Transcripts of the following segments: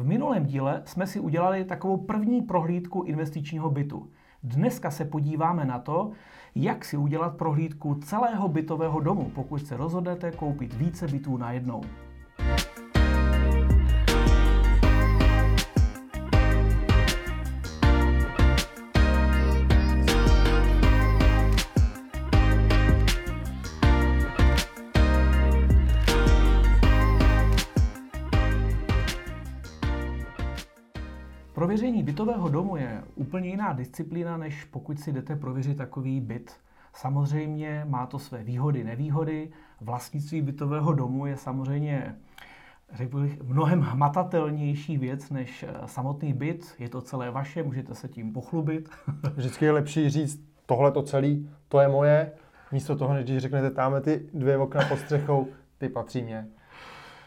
V minulém díle jsme si udělali takovou první prohlídku investičního bytu. Dneska se podíváme na to, jak si udělat prohlídku celého bytového domu, pokud se rozhodnete koupit více bytů najednou. Prověření bytového domu je úplně jiná disciplína, než pokud si jdete prověřit takový byt. Samozřejmě má to své výhody, nevýhody. Vlastnictví bytového domu je samozřejmě řekl bych, mnohem hmatatelnější věc než eh, samotný byt. Je to celé vaše, můžete se tím pochlubit. Vždycky je lepší říct, tohle to celý, to je moje, místo toho, než když řeknete, tamhle ty dvě okna pod střechou, ty patří mě.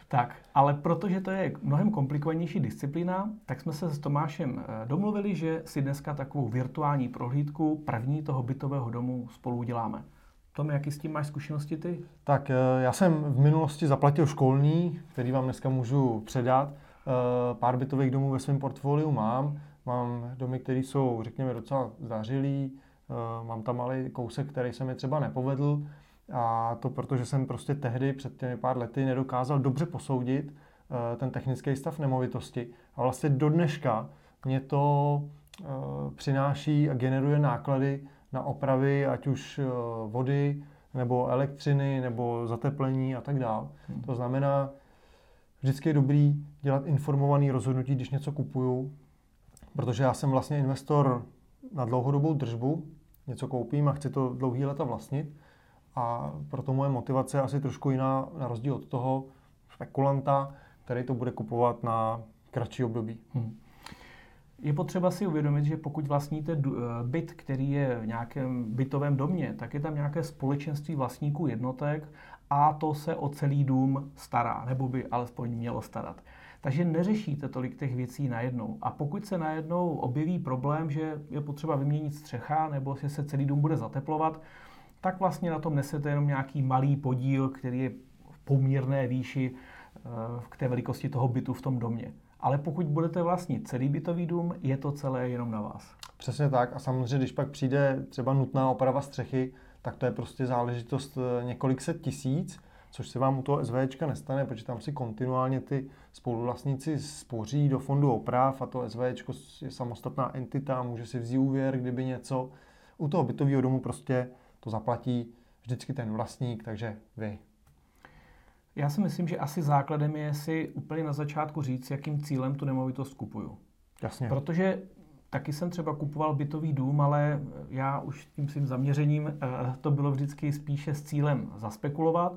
Tak, ale protože to je mnohem komplikovanější disciplína, tak jsme se s Tomášem eh, domluvili, že si dneska takovou virtuální prohlídku první toho bytového domu spolu uděláme. Tom, jaký s tím máš zkušenosti ty? Tak eh, já jsem v minulosti zaplatil školní, který vám dneska můžu předat. Eh, pár bytových domů ve svém portfoliu mám. Mám domy, které jsou, řekněme, docela zdařilý. Mám tam malý kousek, který se mi třeba nepovedl. A to proto, že jsem prostě tehdy před těmi pár lety nedokázal dobře posoudit uh, ten technický stav nemovitosti. A vlastně do dneška mě to uh, přináší a generuje náklady na opravy, ať už uh, vody, nebo elektřiny, nebo zateplení a tak dále. Hmm. To znamená, vždycky je dobrý dělat informovaný rozhodnutí, když něco kupuju, protože já jsem vlastně investor na dlouhodobou držbu, něco koupím a chci to dlouhý leta vlastnit a proto moje motivace je asi trošku jiná, na rozdíl od toho spekulanta, který to bude kupovat na kratší období. Hmm. Je potřeba si uvědomit, že pokud vlastníte eh, byt, který je v nějakém bytovém domě, tak je tam nějaké společenství vlastníků jednotek a to se o celý dům stará, nebo by alespoň mělo starat. Takže neřešíte tolik těch věcí najednou. A pokud se najednou objeví problém, že je potřeba vyměnit střecha, nebo že se celý dům bude zateplovat, tak vlastně na tom nesete jenom nějaký malý podíl, který je v poměrné výši eh, k té velikosti toho bytu v tom domě. Ale pokud budete vlastnit celý bytový dům, je to celé jenom na vás. Přesně tak. A samozřejmě, když pak přijde třeba nutná oprava střechy, tak to je prostě záležitost eh, několik set tisíc, což se vám u toho SVčka nestane, protože tam si kontinuálně ty spoluvlastníci spoří do fondu oprav a to SVčko je samostatná entita, může si vzít úvěr, kdyby něco. U toho bytového domu prostě to zaplatí vždycky ten vlastník, takže vy. Já si myslím, že asi základem je si úplně na začátku říct, jakým cílem tu nemovitost kupuju. Jasně. Protože taky jsem třeba kupoval bytový dům, ale já už tím svým zaměřením eh, to bylo vždycky spíše s cílem zaspekulovat.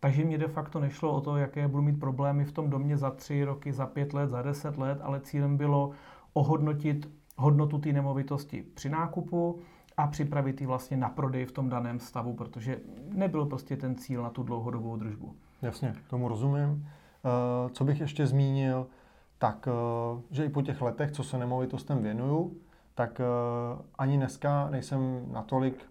Takže mě de facto nešlo o to, jaké budu mít problémy v tom domě za tři roky, za pět let, za deset let, ale cílem bylo ohodnotit hodnotu té nemovitosti při nákupu, a připravit ji vlastně na prodej v tom daném stavu, protože nebyl prostě ten cíl na tu dlouhodobou držbu. Jasně, tomu rozumím. Eh, co bych ještě zmínil, tak eh, že i po těch letech, co se nemovitostem věnuju, tak eh, ani dneska nejsem natolik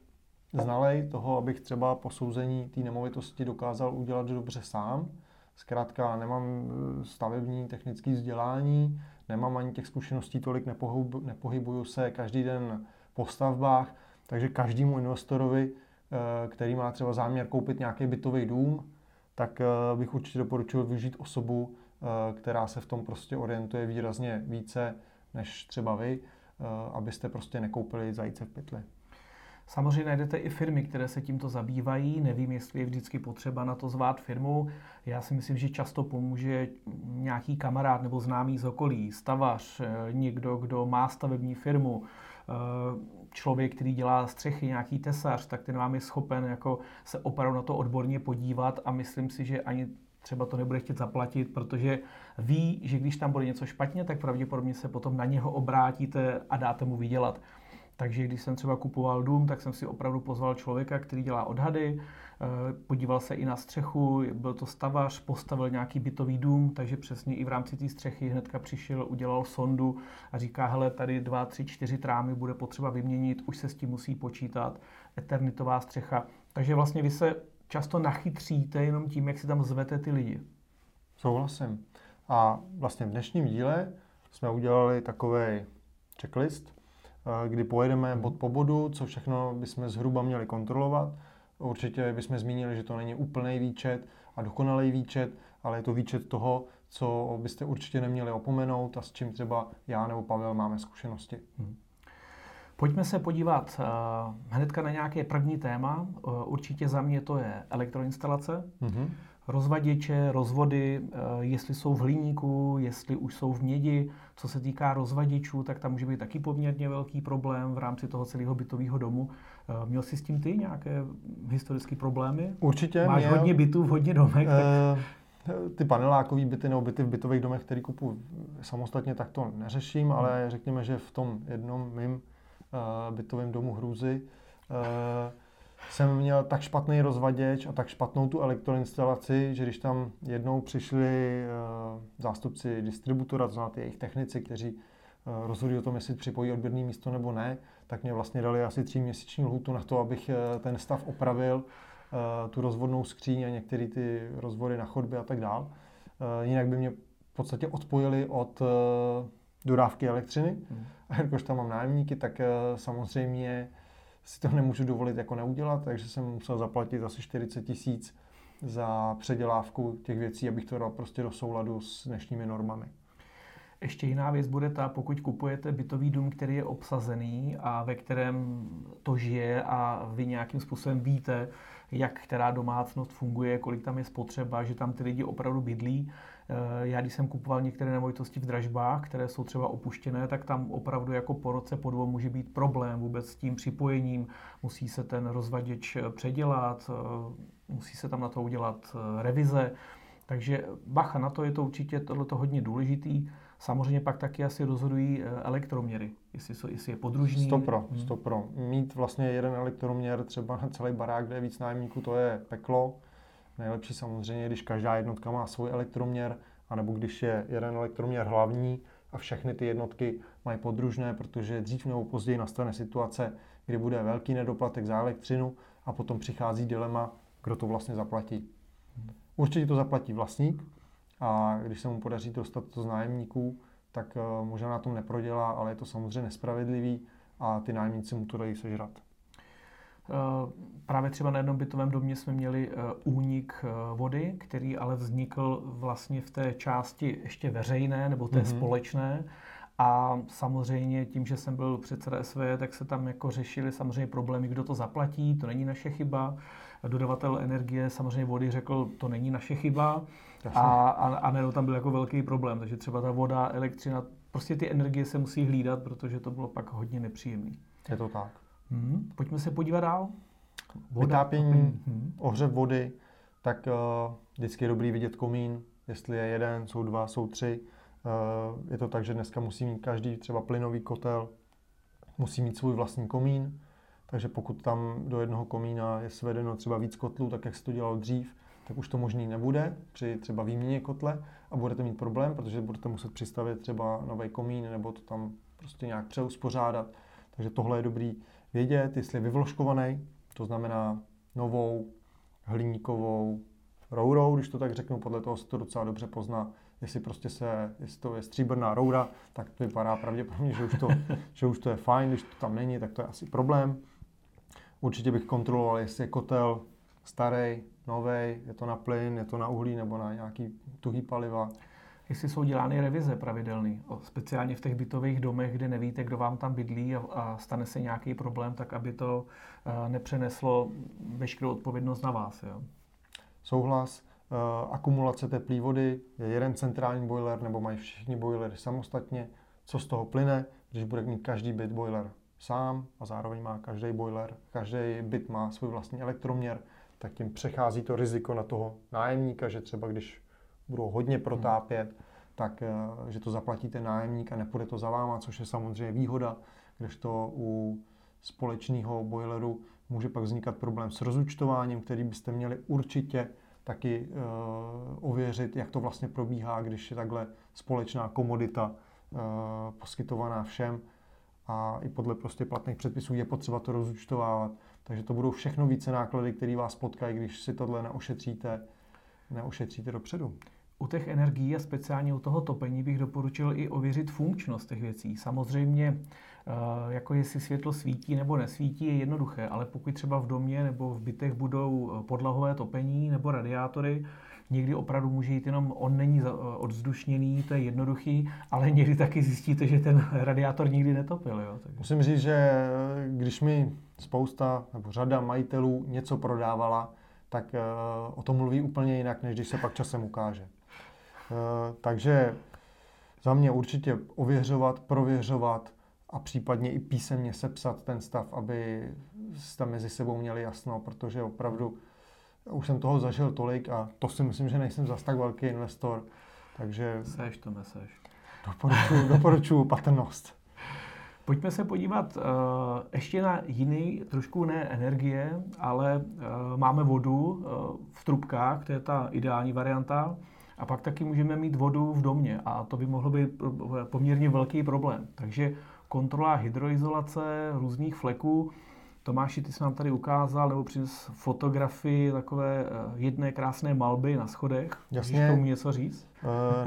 znalej toho, abych třeba posouzení té nemovitosti dokázal udělat dobře sám. Zkrátka nemám stavební technické vzdělání, nemám ani těch zkušeností tolik, nepohybuju se každý den po stavbách, takže každému investorovi, eh, který má třeba záměr koupit nějaký bytový dům, tak eh, bych určitě doporučil využít osobu, eh, která se v tom prostě orientuje výrazně více než třeba vy, abyste prostě nekoupili zajíce v pytli. Samozřejmě najdete i firmy, které se tímto zabývají. Nevím, jestli je vždycky potřeba na to zvát firmu. Já si myslím, že často pomůže nějaký kamarád nebo známý z okolí, stavař, někdo, kdo má stavební firmu, člověk, který dělá střechy, nějaký tesař, tak ten vám je schopen jako se opravdu na to odborně podívat a myslím si, že ani třeba to nebude chtět zaplatit, protože ví, že když tam bude něco špatně, tak pravděpodobně se potom na něho obrátíte a dáte mu vydělat. Takže když jsem třeba kupoval dům, tak jsem si opravdu pozval člověka, který dělá odhady, eh, podíval se i na střechu, byl to stavař, postavil nějaký bytový dům, takže přesně i v rámci té střechy hnedka přišel, udělal sondu a říká, hele, tady dva, tři, čtyři trámy bude potřeba vyměnit, už se s tím musí počítat, eternitová střecha. Takže vlastně vy se často nachytříte jenom tím, jak si tam zvete ty lidi. Souhlasím. A vlastně v dnešním díle jsme udělali takový checklist, kdy pojedeme bod po bodu, co všechno bychom zhruba měli kontrolovat. Určitě bychom zmínili, že to není úplný výčet a dokonalý výčet, ale je to výčet toho, co byste určitě neměli opomenout a s čím třeba já nebo Pavel máme zkušenosti. Hmm. Pojďme se podívat uh, hnedka na nějaké první téma. Uh, určitě za mě to je elektroinstalace. Mm-hmm. Rozvaděče, rozvody, uh, jestli jsou v hliníku, jestli už jsou v mědi. Co se týká rozvaděčů, tak tam může být taky poměrně velký problém v rámci toho celého bytového domu. Uh, měl jsi s tím ty nějaké historické problémy? Určitě. Máš měl... hodně bytů v hodně domech. Uh, tak ty panelákové byty nebo byty v bytových domech, který kupu samostatně, tak to neřeším, hmm. ale řekněme, že v tom jednom mým uh, bytovém domu hrůzy uh, jsem měl tak špatný rozvaděč a tak špatnou tu elektroinstalaci, že když tam jednou přišli uh, zástupci distributora, to znamená jejich technici, kteří uh, rozhodují o tom, jestli připojí odběrné místo nebo ne, tak mě vlastně dali asi tří měsíční lhutu na to, abych uh, ten stav opravil Eh, tu rozvodnou skříň a některé ty rozvody na chodbě a tak dál. Eh, jinak by mě v podstatě odpojili od eh, dodávky elektřiny. Hmm. A jakož tam mám nájemníky, tak samozřejmě si to nemůžu dovolit jako neudělat, takže jsem musel zaplatit asi 40 tisíc za předělávku těch věcí, abych to dal prostě do souladu s dnešními normami. Ještě jiná věc bude ta, pokud kupujete bytový dům, který je obsazený a ve kterém to žije a vy nějakým způsobem víte, jak která domácnost funguje, kolik tam je spotřeba, že tam ty lidi opravdu bydlí. Eh, já když jsem kupoval některé nemovitosti v dražbách, které jsou třeba opuštěné, tak tam opravdu jako po roce, po dvou může být problém vůbec s tím připojením. Musí se ten rozvaděč předělat, eh, musí se tam na to udělat eh, revize. Takže bacha na to je to určitě tohleto hodně důležitý. Samozřejmě pak taky asi rozhodují elektroměry, jestli, jsou, jestli je podružný. Stopro, hmm. stopro. Mít vlastně jeden elektroměr třeba na celý barák, kde je víc nájemníků, to je peklo. Nejlepší samozřejmě, když každá jednotka má svůj elektroměr, anebo když je jeden elektroměr hlavní a všechny ty jednotky mají podružné, protože dřív nebo později nastane situace, kdy bude velký nedoplatek za elektřinu a potom přichází dilema, kdo to vlastně zaplatí. Určitě to zaplatí vlastník a když se mu podaří dostat to z nájemníků, tak uh, možná na tom neprodělá, ale je to samozřejmě nespravedlivý a ty nájemníci mu to dají sežrat. Uh, právě třeba na jednom bytovém domě jsme měli uh, únik vody, který ale vznikl vlastně v té části ještě veřejné nebo té mm-hmm. společné. A samozřejmě tím, že jsem byl předseda SV, tak se tam jako řešili samozřejmě problémy, kdo to zaplatí, to není naše chyba. Dodavatel energie samozřejmě vody řekl, to není naše chyba. A, a, a ne, tam byl jako velký problém, takže třeba ta voda, elektřina, prostě ty energie se musí hlídat, protože to bylo pak hodně nepříjemné. Je to tak. Hmm, pojďme se podívat dál. Voda, Vytápění, hmm. ohřev vody, tak uh, vždycky je dobrý vidět komín, jestli je jeden, jsou dva, jsou tři. Uh, je to tak, že dneska musí mít každý třeba plynový kotel, musí mít svůj vlastní komín, takže pokud tam do jednoho komína je svedeno třeba víc kotlů, tak jak se to dělalo dřív, tak už to možný nebude při třeba výměně kotle a budete mít problém, protože budete muset přistavit třeba nový komín nebo to tam prostě nějak přeuspořádat. Takže tohle je dobrý vědět, jestli je vyvložkovaný, to znamená novou hliníkovou rourou, když to tak řeknu, podle toho se to docela dobře pozná, jestli prostě se, jestli to je stříbrná roura, tak to vypadá pravděpodobně, že už to, že už to je fajn, když to tam není, tak to je asi problém. Určitě bych kontroloval, jestli je kotel starý, nový, je to na plyn, je to na uhlí nebo na nějaký tuhý paliva. Jestli jsou dělány revize pravidelný, speciálně v těch bytových domech, kde nevíte, kdo vám tam bydlí a, a stane se nějaký problém, tak aby to uh, nepřeneslo veškerou odpovědnost na vás. Jo? Souhlas. Uh, akumulace teplé vody je jeden centrální boiler, nebo mají všichni boilery samostatně. Co z toho plyne, když bude mít každý byt boiler sám a zároveň má každý boiler, každý byt má svůj vlastní elektroměr, tak tím přechází to riziko na toho nájemníka, že třeba když budou hodně protápět, hmm. tak eh, že to zaplatí ten nájemník a nepůjde to za váma, což je samozřejmě výhoda, když to u společného boileru může pak vznikat problém s rozúčtováním, který byste měli určitě taky uh, ověřit, jak to vlastně probíhá, když je takhle společná komodita uh, poskytovaná všem a i podle prostě platných předpisů je potřeba to rozúčtovávat. Takže to budou všechno více náklady, které vás potkají, když si tohle neošetříte, neošetříte dopředu. U těch energií a speciálně u toho topení bych doporučil i ověřit funkčnost těch věcí. Samozřejmě, eh, jako jestli světlo svítí nebo nesvítí, je jednoduché, ale pokud třeba v domě nebo v bytech budou eh, podlahové topení nebo radiátory, někdy opravdu může jít jenom, on není eh, odzdušněný, to je jednoduchý, ale někdy taky zjistíte, že ten radiátor nikdy netopil. Jo? Takže... Musím říct, že když mi spousta nebo řada majitelů něco prodávala, tak o tom mluví úplně jinak, než když se pak časem ukáže. Eh, takže za mě určitě ověřovat, prověřovat a případně i písemně sepsat ten stav, aby tam mezi sebou měli jasno, protože opravdu už jsem toho zažil tolik a to si myslím, že nejsem zas tak velký investor, takže... Seš to neseš. Doporučuji, doporučuji patrnost. Pojďme se podívat uh, ještě na jiný, trošku ne energie, ale uh, máme vodu uh, v trubkách, to je ta ideální varianta. A pak taky můžeme mít vodu v domě a to by mohlo být poměrně velký problém. Takže kontrola hydroizolace různých fleků. Tomáši, ty jsi nám tady ukázal, nebo přines fotografii takové eh, jedné krásné malby na schodech. Jasně. Můžeš tomu něco říct?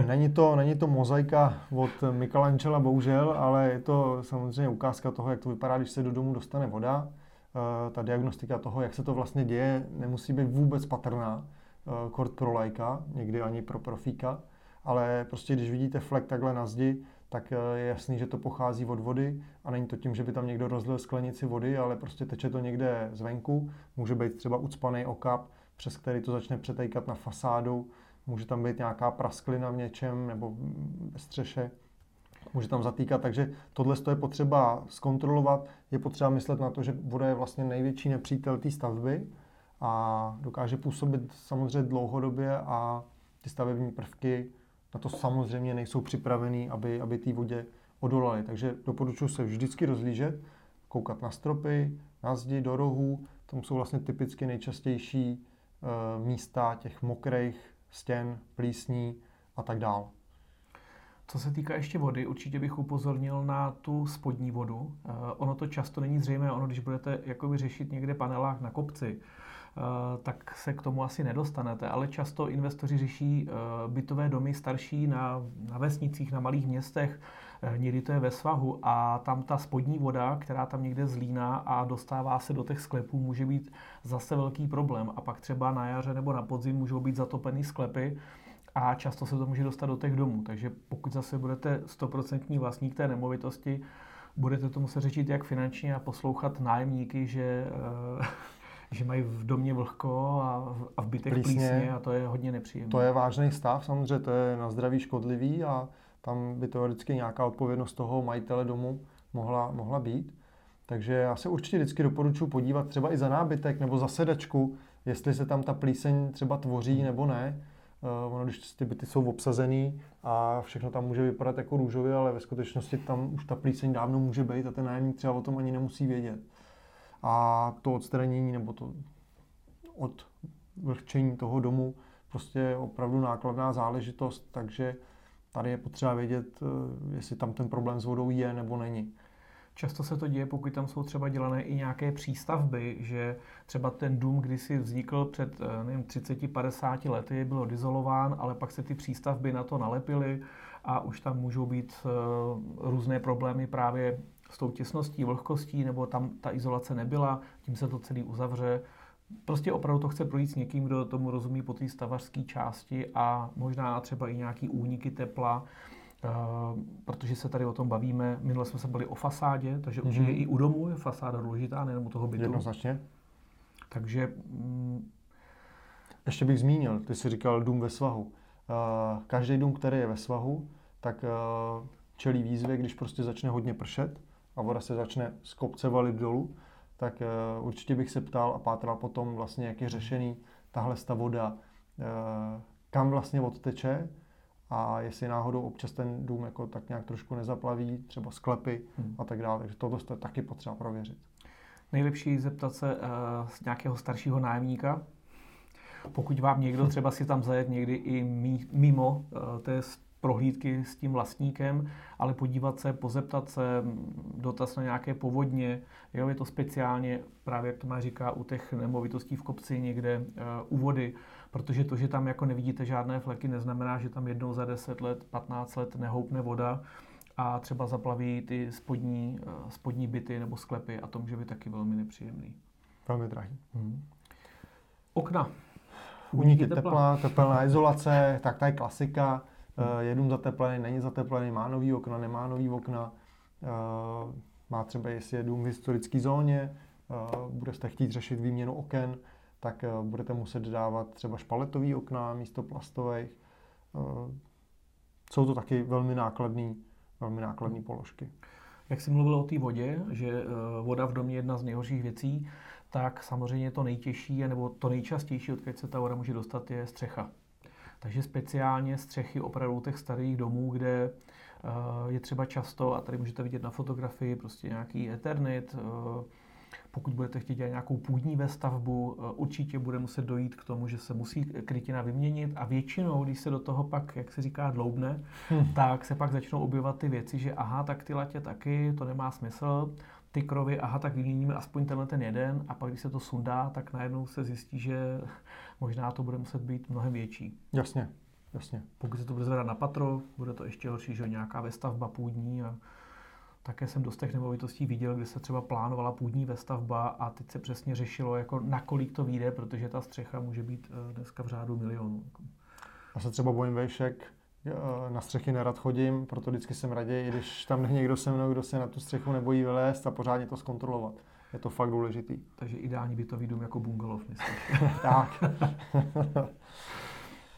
E, není, to, není to mozaika od Michelangela, bohužel, ale je to samozřejmě ukázka toho, jak to vypadá, když se do domu dostane voda. E, ta diagnostika toho, jak se to vlastně děje, nemusí být vůbec patrná. Eh, kort pro lajka, někdy ani pro profíka, ale prostě když vidíte flek takhle na zdi, tak eh, je jasný, že to pochází od vody. A není to tím, že by tam někdo rozlil sklenici vody, ale prostě teče to někde zvenku, může být třeba ucpaný okap, přes který to začne přetejkat na fasádu, může tam být nějaká prasklina v něčem nebo ve střeše, může tam zatýkat, takže tohle je potřeba zkontrolovat, je potřeba myslet na to, že voda je vlastně největší nepřítel té stavby, a dokáže působit samozřejmě dlouhodobě a ty stavební prvky na to samozřejmě nejsou připravený, aby, aby té vodě odolali. Takže doporučuji se vždycky rozlížet, koukat na stropy, na zdi, do rohů. Tam jsou vlastně typicky nejčastější e, místa těch mokrých stěn, plísní a tak dále. Co se týká ještě vody, určitě bych upozornil na tu spodní vodu. E, ono to často není zřejmé, ono když budete jakoby řešit někde panelách na kopci, Eh, tak se k tomu asi nedostanete. Ale často investoři řeší eh, bytové domy starší na, na vesnicích, na malých městech, eh, někdy to je ve svahu a tam ta spodní voda, která tam někde zlíná a dostává se do těch sklepů, může být zase velký problém. A pak třeba na jaře nebo na podzim můžou být zatopený sklepy, a často se to může dostat do těch domů. Takže pokud zase budete 100% vlastník té nemovitosti, budete to muset řešit jak finančně a poslouchat nájemníky, že že mají v domě vlhko a, a v bytech plísně, plísně a to je hodně nepříjemné. To je vážný stav, samozřejmě to je na zdraví škodlivý a tam by teoreticky nějaká odpovědnost toho majitele domu mohla, mohla být. Takže já se určitě vždycky doporučuji podívat třeba i za nábytek nebo za sedačku, jestli se tam ta plíseň třeba tvoří nebo ne. Uh, ono, když ty byty jsou obsazený a všechno tam může vypadat jako růžově, ale ve skutečnosti tam už ta plíseň dávno může být a ten nájemník třeba o tom ani nemusí vědět a to odstranění nebo to odvlhčení toho domu prostě je opravdu nákladná záležitost, takže tady je potřeba vědět, eh, jestli tam ten problém s vodou je nebo není. Často se to děje, pokud tam jsou třeba dělané i nějaké přístavby, že třeba ten dům kdysi vznikl před eh, nevím, 30-50 lety, byl dizolován, ale pak se ty přístavby na to nalepily a už tam můžou být eh, různé problémy právě s tou těsností, vlhkostí, nebo tam ta izolace nebyla, tím se to celý uzavře. Prostě opravdu to chce projít s někým, kdo tomu rozumí po té stavařské části a možná třeba i nějaký úniky tepla, Uh, protože se tady o tom bavíme. Minule jsme se byli o fasádě, takže mm-hmm. určitě i u domu je fasáda důležitá, nejen u toho bytu. Jednoznačně. Takže... Mm, Ještě bych zmínil, ty jsi říkal dům ve svahu. Uh, každý dům, který je ve svahu, tak uh, čelí výzvě, když prostě začne hodně pršet a voda se začne z kopce valit dolů, tak uh, určitě bych se ptal a pátral potom vlastně, jak je řešený tahle ta voda, uh, kam vlastně odteče a jestli náhodou občas ten dům jako tak nějak trošku nezaplaví, třeba sklepy hmm. a tak dále. Takže tohle je taky potřeba prověřit. Nejlepší zeptat se uh, z nějakého staršího nájemníka, pokud vám někdo třeba si tam zajet někdy i mimo uh, té prohlídky s tím vlastníkem, ale podívat se, pozeptat se, dotaz na nějaké povodně. Jo, je to speciálně, právě jak to má říká, u těch nemovitostí v kopci někde uh, u vody, protože to, že tam jako nevidíte žádné fleky, neznamená, že tam jednou za 10 let, 15 let nehoupne voda a třeba zaplaví ty spodní, uh, spodní byty nebo sklepy a to může být taky velmi nepříjemný. Velmi drahý. Hmm. Okna. Úniky tepla, tepla, tepelná izolace, tak to je klasika. Uh, je dům zateplený, není zateplený, má nový okna, nemá nový okna. Uh, má třeba, jestli je dům v historické zóně, uh, budete chtít řešit výměnu oken, tak budete muset dávat třeba špaletový okna místo plastových. Jsou to taky velmi nákladné velmi nákladné položky. Jak jsi mluvil o té vodě, že voda v domě je jedna z nejhorších věcí, tak samozřejmě to nejtěžší, nebo to nejčastější, odkud se ta voda může dostat, je střecha. Takže speciálně střechy opravdu těch starých domů, kde eh, je třeba často, a tady můžete vidět na fotografii, prostě nějaký Eternit, eh, pokud budete chtít dělat nějakou půdní vestavbu, eh, určitě bude muset dojít k tomu, že se musí krytina vyměnit a většinou, když se do toho pak, jak se říká, dloubne, hmm. tak se pak začnou objevovat ty věci, že aha, tak ty latě taky, to nemá smysl, ty krovy, aha, tak vyměníme aspoň tenhle ten jeden a pak, když se to sundá, tak najednou se zjistí, že možná to bude muset být mnohem větší. Jasně, jasně. Pokud se to bude zvedat na patro, bude to ještě horší, že nějaká vestavba půdní a také jsem dost těch nemovitostí viděl, kde se třeba plánovala půdní vestavba a teď se přesně řešilo, jako nakolik to vyjde, protože ta střecha může být eh, dneska v řádu milionů. Já se třeba bojím vejšek, na střechy nerad chodím, proto vždycky jsem raději, když tam není někdo se mnou, kdo se na tu střechu nebojí vylézt a pořádně to zkontrolovat. Je to fakt důležitý. Takže ideální bytový dům jako bungalov, myslíš? tak.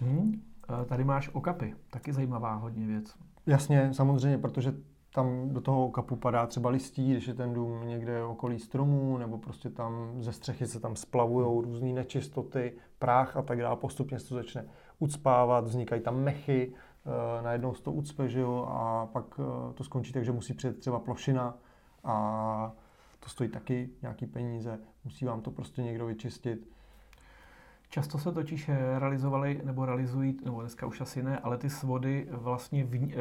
hmm. Tady máš okapy, taky zajímavá hodně věc. Jasně, samozřejmě, protože tam do toho okapu padá třeba listí, když je ten dům někde okolí stromů, nebo prostě tam ze střechy se tam splavují různé nečistoty, práh a tak dále. Postupně se to začne ucpávat, vznikají tam mechy, Eh, najednou se to ucpe, že jo, a pak eh, to skončí tak, že musí přijet třeba plošina a to stojí taky nějaký peníze, musí vám to prostě někdo vyčistit. Často se totiž realizovali nebo realizují, nebo dneska už asi ne, ale ty svody vlastně v, uh,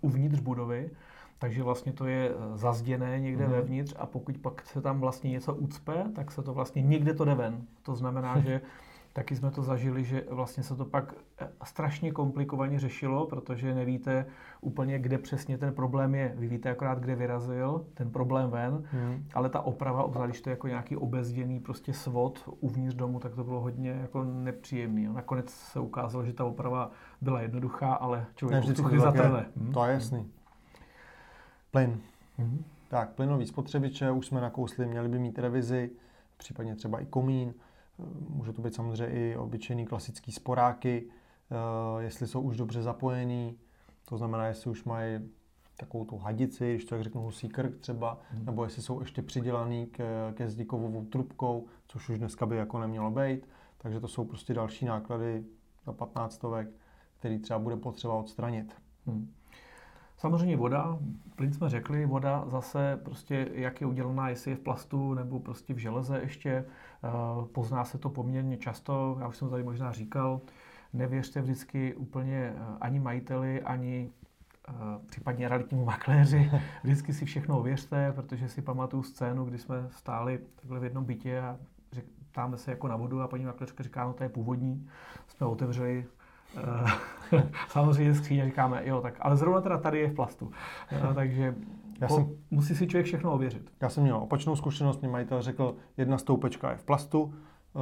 uvnitř budovy, takže vlastně to je zazděné někde mm. vevnitř a pokud pak se tam vlastně něco ucpe, tak se to vlastně někde to jde ven. To znamená, že taky jsme to zažili, že vlastně se to pak eh, strašně komplikovaně řešilo, protože nevíte úplně, kde přesně ten problém je. Vy víte akorát, kde vyrazil ten problém ven, hmm. ale ta oprava, obzvlášť když to je jako nějaký obezděný prostě svod uvnitř domu, tak to bylo hodně jako nepříjemný. A nakonec se ukázalo, že ta oprava byla jednoduchá, ale člověk vždycky zatrne. Hmm. To je jasný. Plyn. Hmm. Tak, plynový spotřebiče, už jsme nakousli, měli by mít revizi, případně třeba i komín. Může to být samozřejmě i obyčejný klasický sporáky, eh, jestli jsou už dobře zapojený, to znamená, jestli už mají takovou tu hadici, když to tak řeknu husí krk třeba, hmm. nebo jestli jsou ještě přidělaný ke, ke zdikovou trubkou, což už dneska by jako nemělo být. Takže to jsou prostě další náklady za 15 stovek, který třeba bude potřeba odstranit. Hmm. Samozřejmě voda, plyn jsme řekli, voda zase prostě jak je udělaná, jestli je v plastu nebo prostě v železe ještě, eh, pozná se to poměrně často, já už jsem tady možná říkal, nevěřte vždycky úplně eh, ani majiteli, ani eh, případně realitnímu makléři. Vždycky si všechno ověřte, protože si pamatuju scénu, kdy jsme stáli takhle v jednom bytě a ptáme se jako na vodu a paní makléřka říká, no to je původní. Jsme otevřeli samozřejmě skříně říkáme, jo, tak, ale zrovna teda tady je v plastu. Eh, takže já jsem, musí si člověk všechno ověřit. Já jsem měl opačnou zkušenost, mě majitel řekl, jedna stoupečka je v plastu, eh,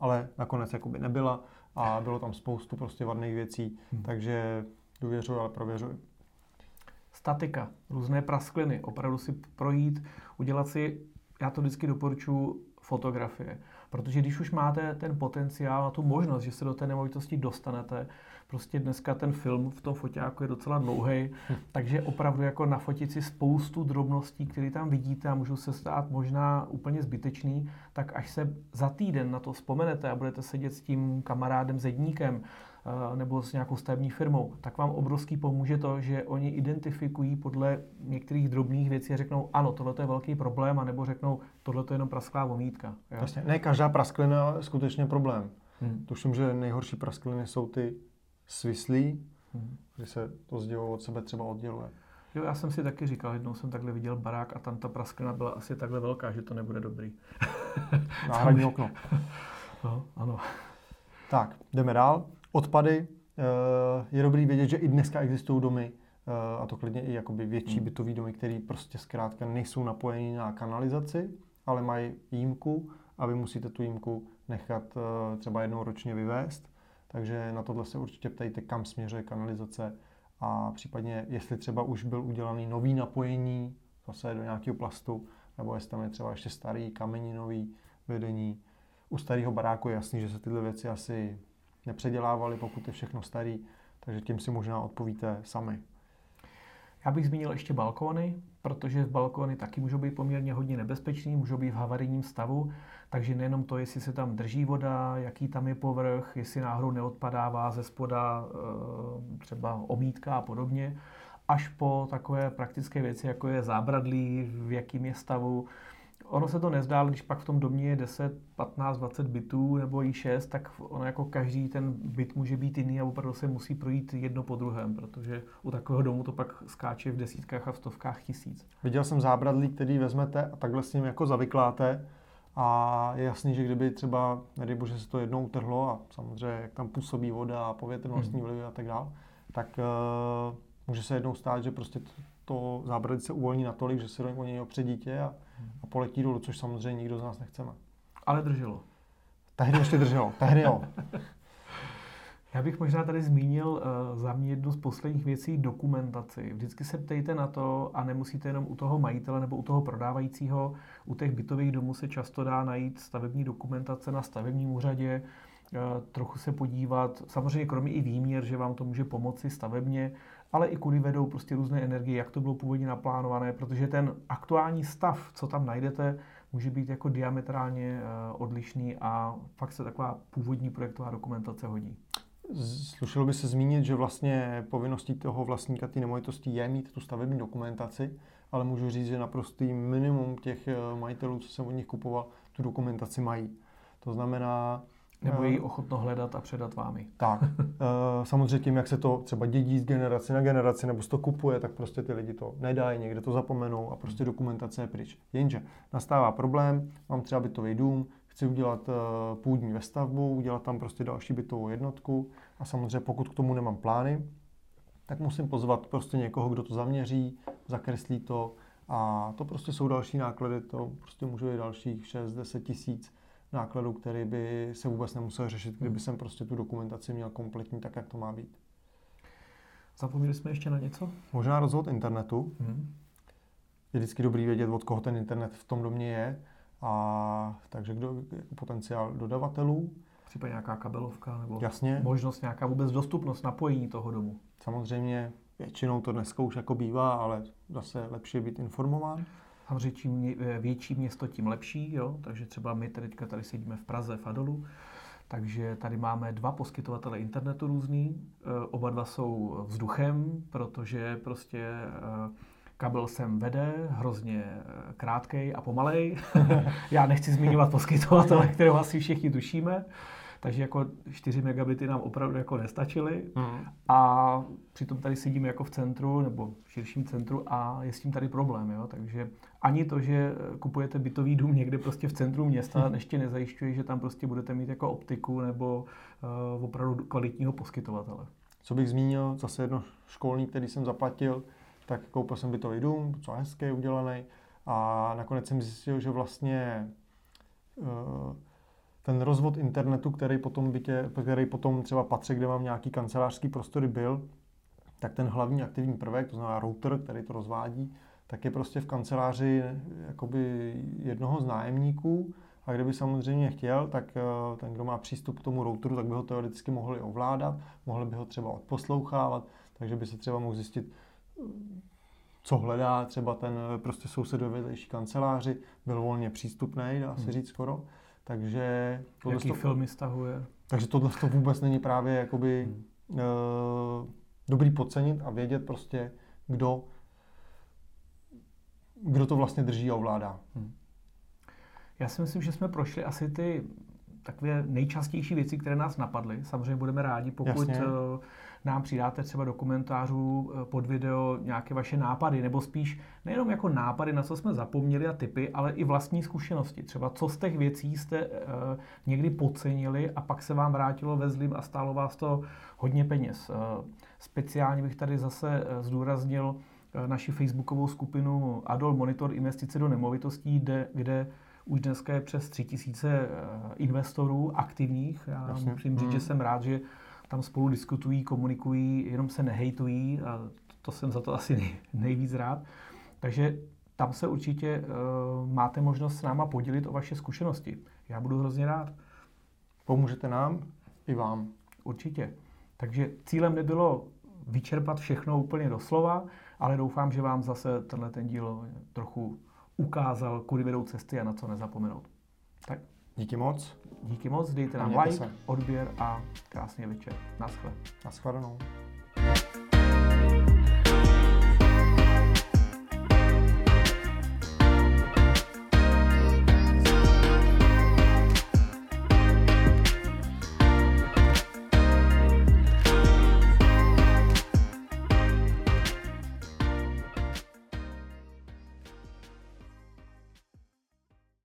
ale nakonec jakoby nebyla a bylo tam spoustu prostě vadných věcí, hmm. takže důvěřuji, ale prověřuji. Statika, různé praskliny, opravdu si projít, udělat si, já to vždycky doporučuji, fotografie. Protože když už máte ten potenciál a tu možnost, že se do té nemovitosti dostanete, prostě dneska ten film v tom foťáku je docela dlouhý, hm. takže opravdu jako nafotit si spoustu drobností, které tam vidíte a můžou se stát možná úplně zbytečný, tak až se za týden na to vzpomenete a budete sedět s tím kamarádem zedníkem, nebo s nějakou stavební firmou, tak vám obrovský pomůže to, že oni identifikují podle některých drobných věcí a řeknou, ano, tohle je velký problém, anebo řeknou, tohle je jenom prasklá vomítka. Jasně, ne každá prasklina je skutečně problém. Hmm. Tuším, že nejhorší praskliny jsou ty svislí, hmm. kdy se to zdivo od sebe třeba odděluje. Jo, já jsem si taky říkal, jednou jsem takhle viděl barák a tam ta prasklina byla asi takhle velká, že to nebude dobrý. Náhradní okno. No, ano. Tak, jdeme dál. Odpady. Eh, je dobrý vědět, že i dneska existují domy, eh, a to klidně i jakoby větší hmm. bytový domy, které prostě zkrátka nejsou napojeny na kanalizaci, ale mají jímku a vy musíte tu jímku nechat eh, třeba jednou ročně vyvést. Takže na tohle se určitě ptejte, kam směřuje kanalizace a případně, jestli třeba už byl udělaný nový napojení, zase do nějakého plastu, nebo jestli tam je třeba ještě starý kameninový vedení. U starého baráku je jasný, že se tyhle věci asi nepředělávaly, pokud je všechno starý, takže tím si možná odpovíte sami. Já bych zmínil ještě balkóny, protože balkóny taky můžou být poměrně hodně nebezpečný, můžou být v havarijním stavu, takže nejenom to, jestli se tam drží voda, jaký tam je povrch, jestli náhodou neodpadává ze spoda eh, třeba omítka a podobně, až po takové praktické věci, jako je zábradlí, v jakým je stavu, ono se to nezdá, ale když pak v tom domě je 10, 15, 20 bytů nebo i 6, tak ono jako každý ten byt může být jiný a opravdu se musí projít jedno po druhém, protože u takového domu to pak skáče v desítkách a v stovkách tisíc. Viděl jsem zábradlí, který vezmete a takhle s ním jako zavykláte a je jasný, že kdyby třeba, bože, se to jednou utrhlo a samozřejmě jak tam působí voda a povětrnostní hmm. vlivy a tak dále, tak uh, může se jednou stát, že prostě to, to zábradlí se uvolní natolik, že se do něj opře dítě a a poletí dolů, což samozřejmě nikdo z nás nechceme. Ale drželo. Tehdy ještě drželo, tehdy jo. Já bych možná tady zmínil uh, za mě jednu z posledních věcí dokumentaci. Vždycky se ptejte na to a nemusíte jenom u toho majitele nebo u toho prodávajícího. U těch bytových domů se často dá najít stavební dokumentace na stavebním úřadě, uh, trochu se podívat, samozřejmě kromě i výměr, že vám to může pomoci stavebně, ale i kudy vedou prostě různé energie, jak to bylo původně naplánované, protože ten aktuální stav, co tam najdete, může být jako diametrálně eh, odlišný a fakt se taková původní projektová dokumentace hodí. Slušelo by se zmínit, že vlastně povinností toho vlastníka té nemovitosti je mít tu stavební dokumentaci, ale můžu říct, že naprostý minimum těch eh, majitelů, co jsem od nich kupoval, tu dokumentaci mají. To znamená, nebo je ochotno hledat a předat vámi. Tak. Eh, samozřejmě tím, jak se to třeba dědí z generace na generaci, nebo se to kupuje, tak prostě ty lidi to nedají, někde to zapomenou a prostě dokumentace je pryč. Jenže nastává problém, mám třeba bytový dům, chci udělat eh, půdní vestavbu, udělat tam prostě další bytovou jednotku a samozřejmě pokud k tomu nemám plány, tak musím pozvat prostě někoho, kdo to zaměří, zakreslí to a to prostě jsou další náklady, to prostě může být dalších 6-10 tisíc nákladů, který by se vůbec nemusel řešit, kdyby hmm. jsem prostě tu dokumentaci měl kompletní tak, jak to má být. Zapomněli jsme ještě na něco? Možná rozvod internetu. Hmm. Je vždycky dobrý vědět, od koho ten internet v tom domě je. A takže kdo, potenciál dodavatelů. Případně nějaká kabelovka nebo Jasně. možnost, nějaká vůbec dostupnost napojení toho domu. Samozřejmě většinou to dneska už jako bývá, ale zase lepší je být informován. Samozřejmě čím větší město, tím lepší, jo? takže třeba my teďka tady sedíme v Praze, v Adolu, takže tady máme dva poskytovatele internetu různý, e, oba dva jsou vzduchem, protože prostě e, kabel sem vede, hrozně krátkej a pomalej. Já nechci zmiňovat poskytovatele, kterého asi všichni tušíme takže jako 4 megabity nám opravdu jako nestačily mm. a přitom tady sedíme jako v centru nebo v širším centru a je s tím tady problém, jo? takže ani to, že kupujete bytový dům někde prostě v centru města, mm. ještě nezajišťuje, že tam prostě budete mít jako optiku nebo uh, opravdu kvalitního poskytovatele. Co bych zmínil, zase jedno školní, který jsem zaplatil, tak koupil jsem bytový dům, co hezký, udělaný a nakonec jsem zjistil, že vlastně uh, ten rozvod internetu, který potom, bytě, který potom třeba patří, kde mám nějaký kancelářský prostory byl, tak ten hlavní aktivní prvek, to znamená router, který to rozvádí, tak je prostě v kanceláři jakoby jednoho z nájemníků a kdyby samozřejmě chtěl, tak eh, ten, kdo má přístup k tomu routeru, tak by ho teoreticky mohli ovládat, mohli by ho třeba odposlouchávat, takže by se třeba mohl zjistit, co hledá třeba ten prostě soused ve vedlejší kanceláři, byl volně přístupný, dá se hmm. říct skoro. Takže... Jaký to, filmy stahuje. Takže tohle to vůbec není právě jakoby hmm. uh, dobrý podcenit a vědět prostě, kdo, kdo to vlastně drží a ovládá. Hmm. Já si myslím, že jsme prošli asi ty takové nejčastější věci, které nás napadly. Samozřejmě budeme rádi, pokud Jasně. Eh, nám přidáte třeba do komentářů eh, pod video nějaké vaše nápady, nebo spíš nejenom jako nápady, na co jsme zapomněli a typy, ale i vlastní zkušenosti. Třeba co z těch věcí jste uh, někdy podcenili a pak se vám vrátilo ve zlým a stálo vás to hodně peněz. Uh, speciálně bych tady zase zdůraznil naši facebookovou skupinu Adol Monitor investice do nemovitostí, kde, kde už dneska je přes 3000 investorů aktivních. Já Jasně. musím říct, hmm. že jsem rád, že tam spolu diskutují, komunikují, jenom se nehejtují a to jsem za to asi nejvíc rád. Takže tam se určitě uh, máte možnost s náma podělit o vaše zkušenosti. Já budu hrozně rád. Pomůžete nám i vám. Určitě. Takže cílem nebylo vyčerpat všechno úplně doslova, ale doufám, že vám zase tenhle ten díl trochu ukázal, kudy vedou cesty a na co nezapomenout. Tak. Díky moc. Díky moc, dejte nám like, se. odběr a krásný večer. Naschle. Naschledanou.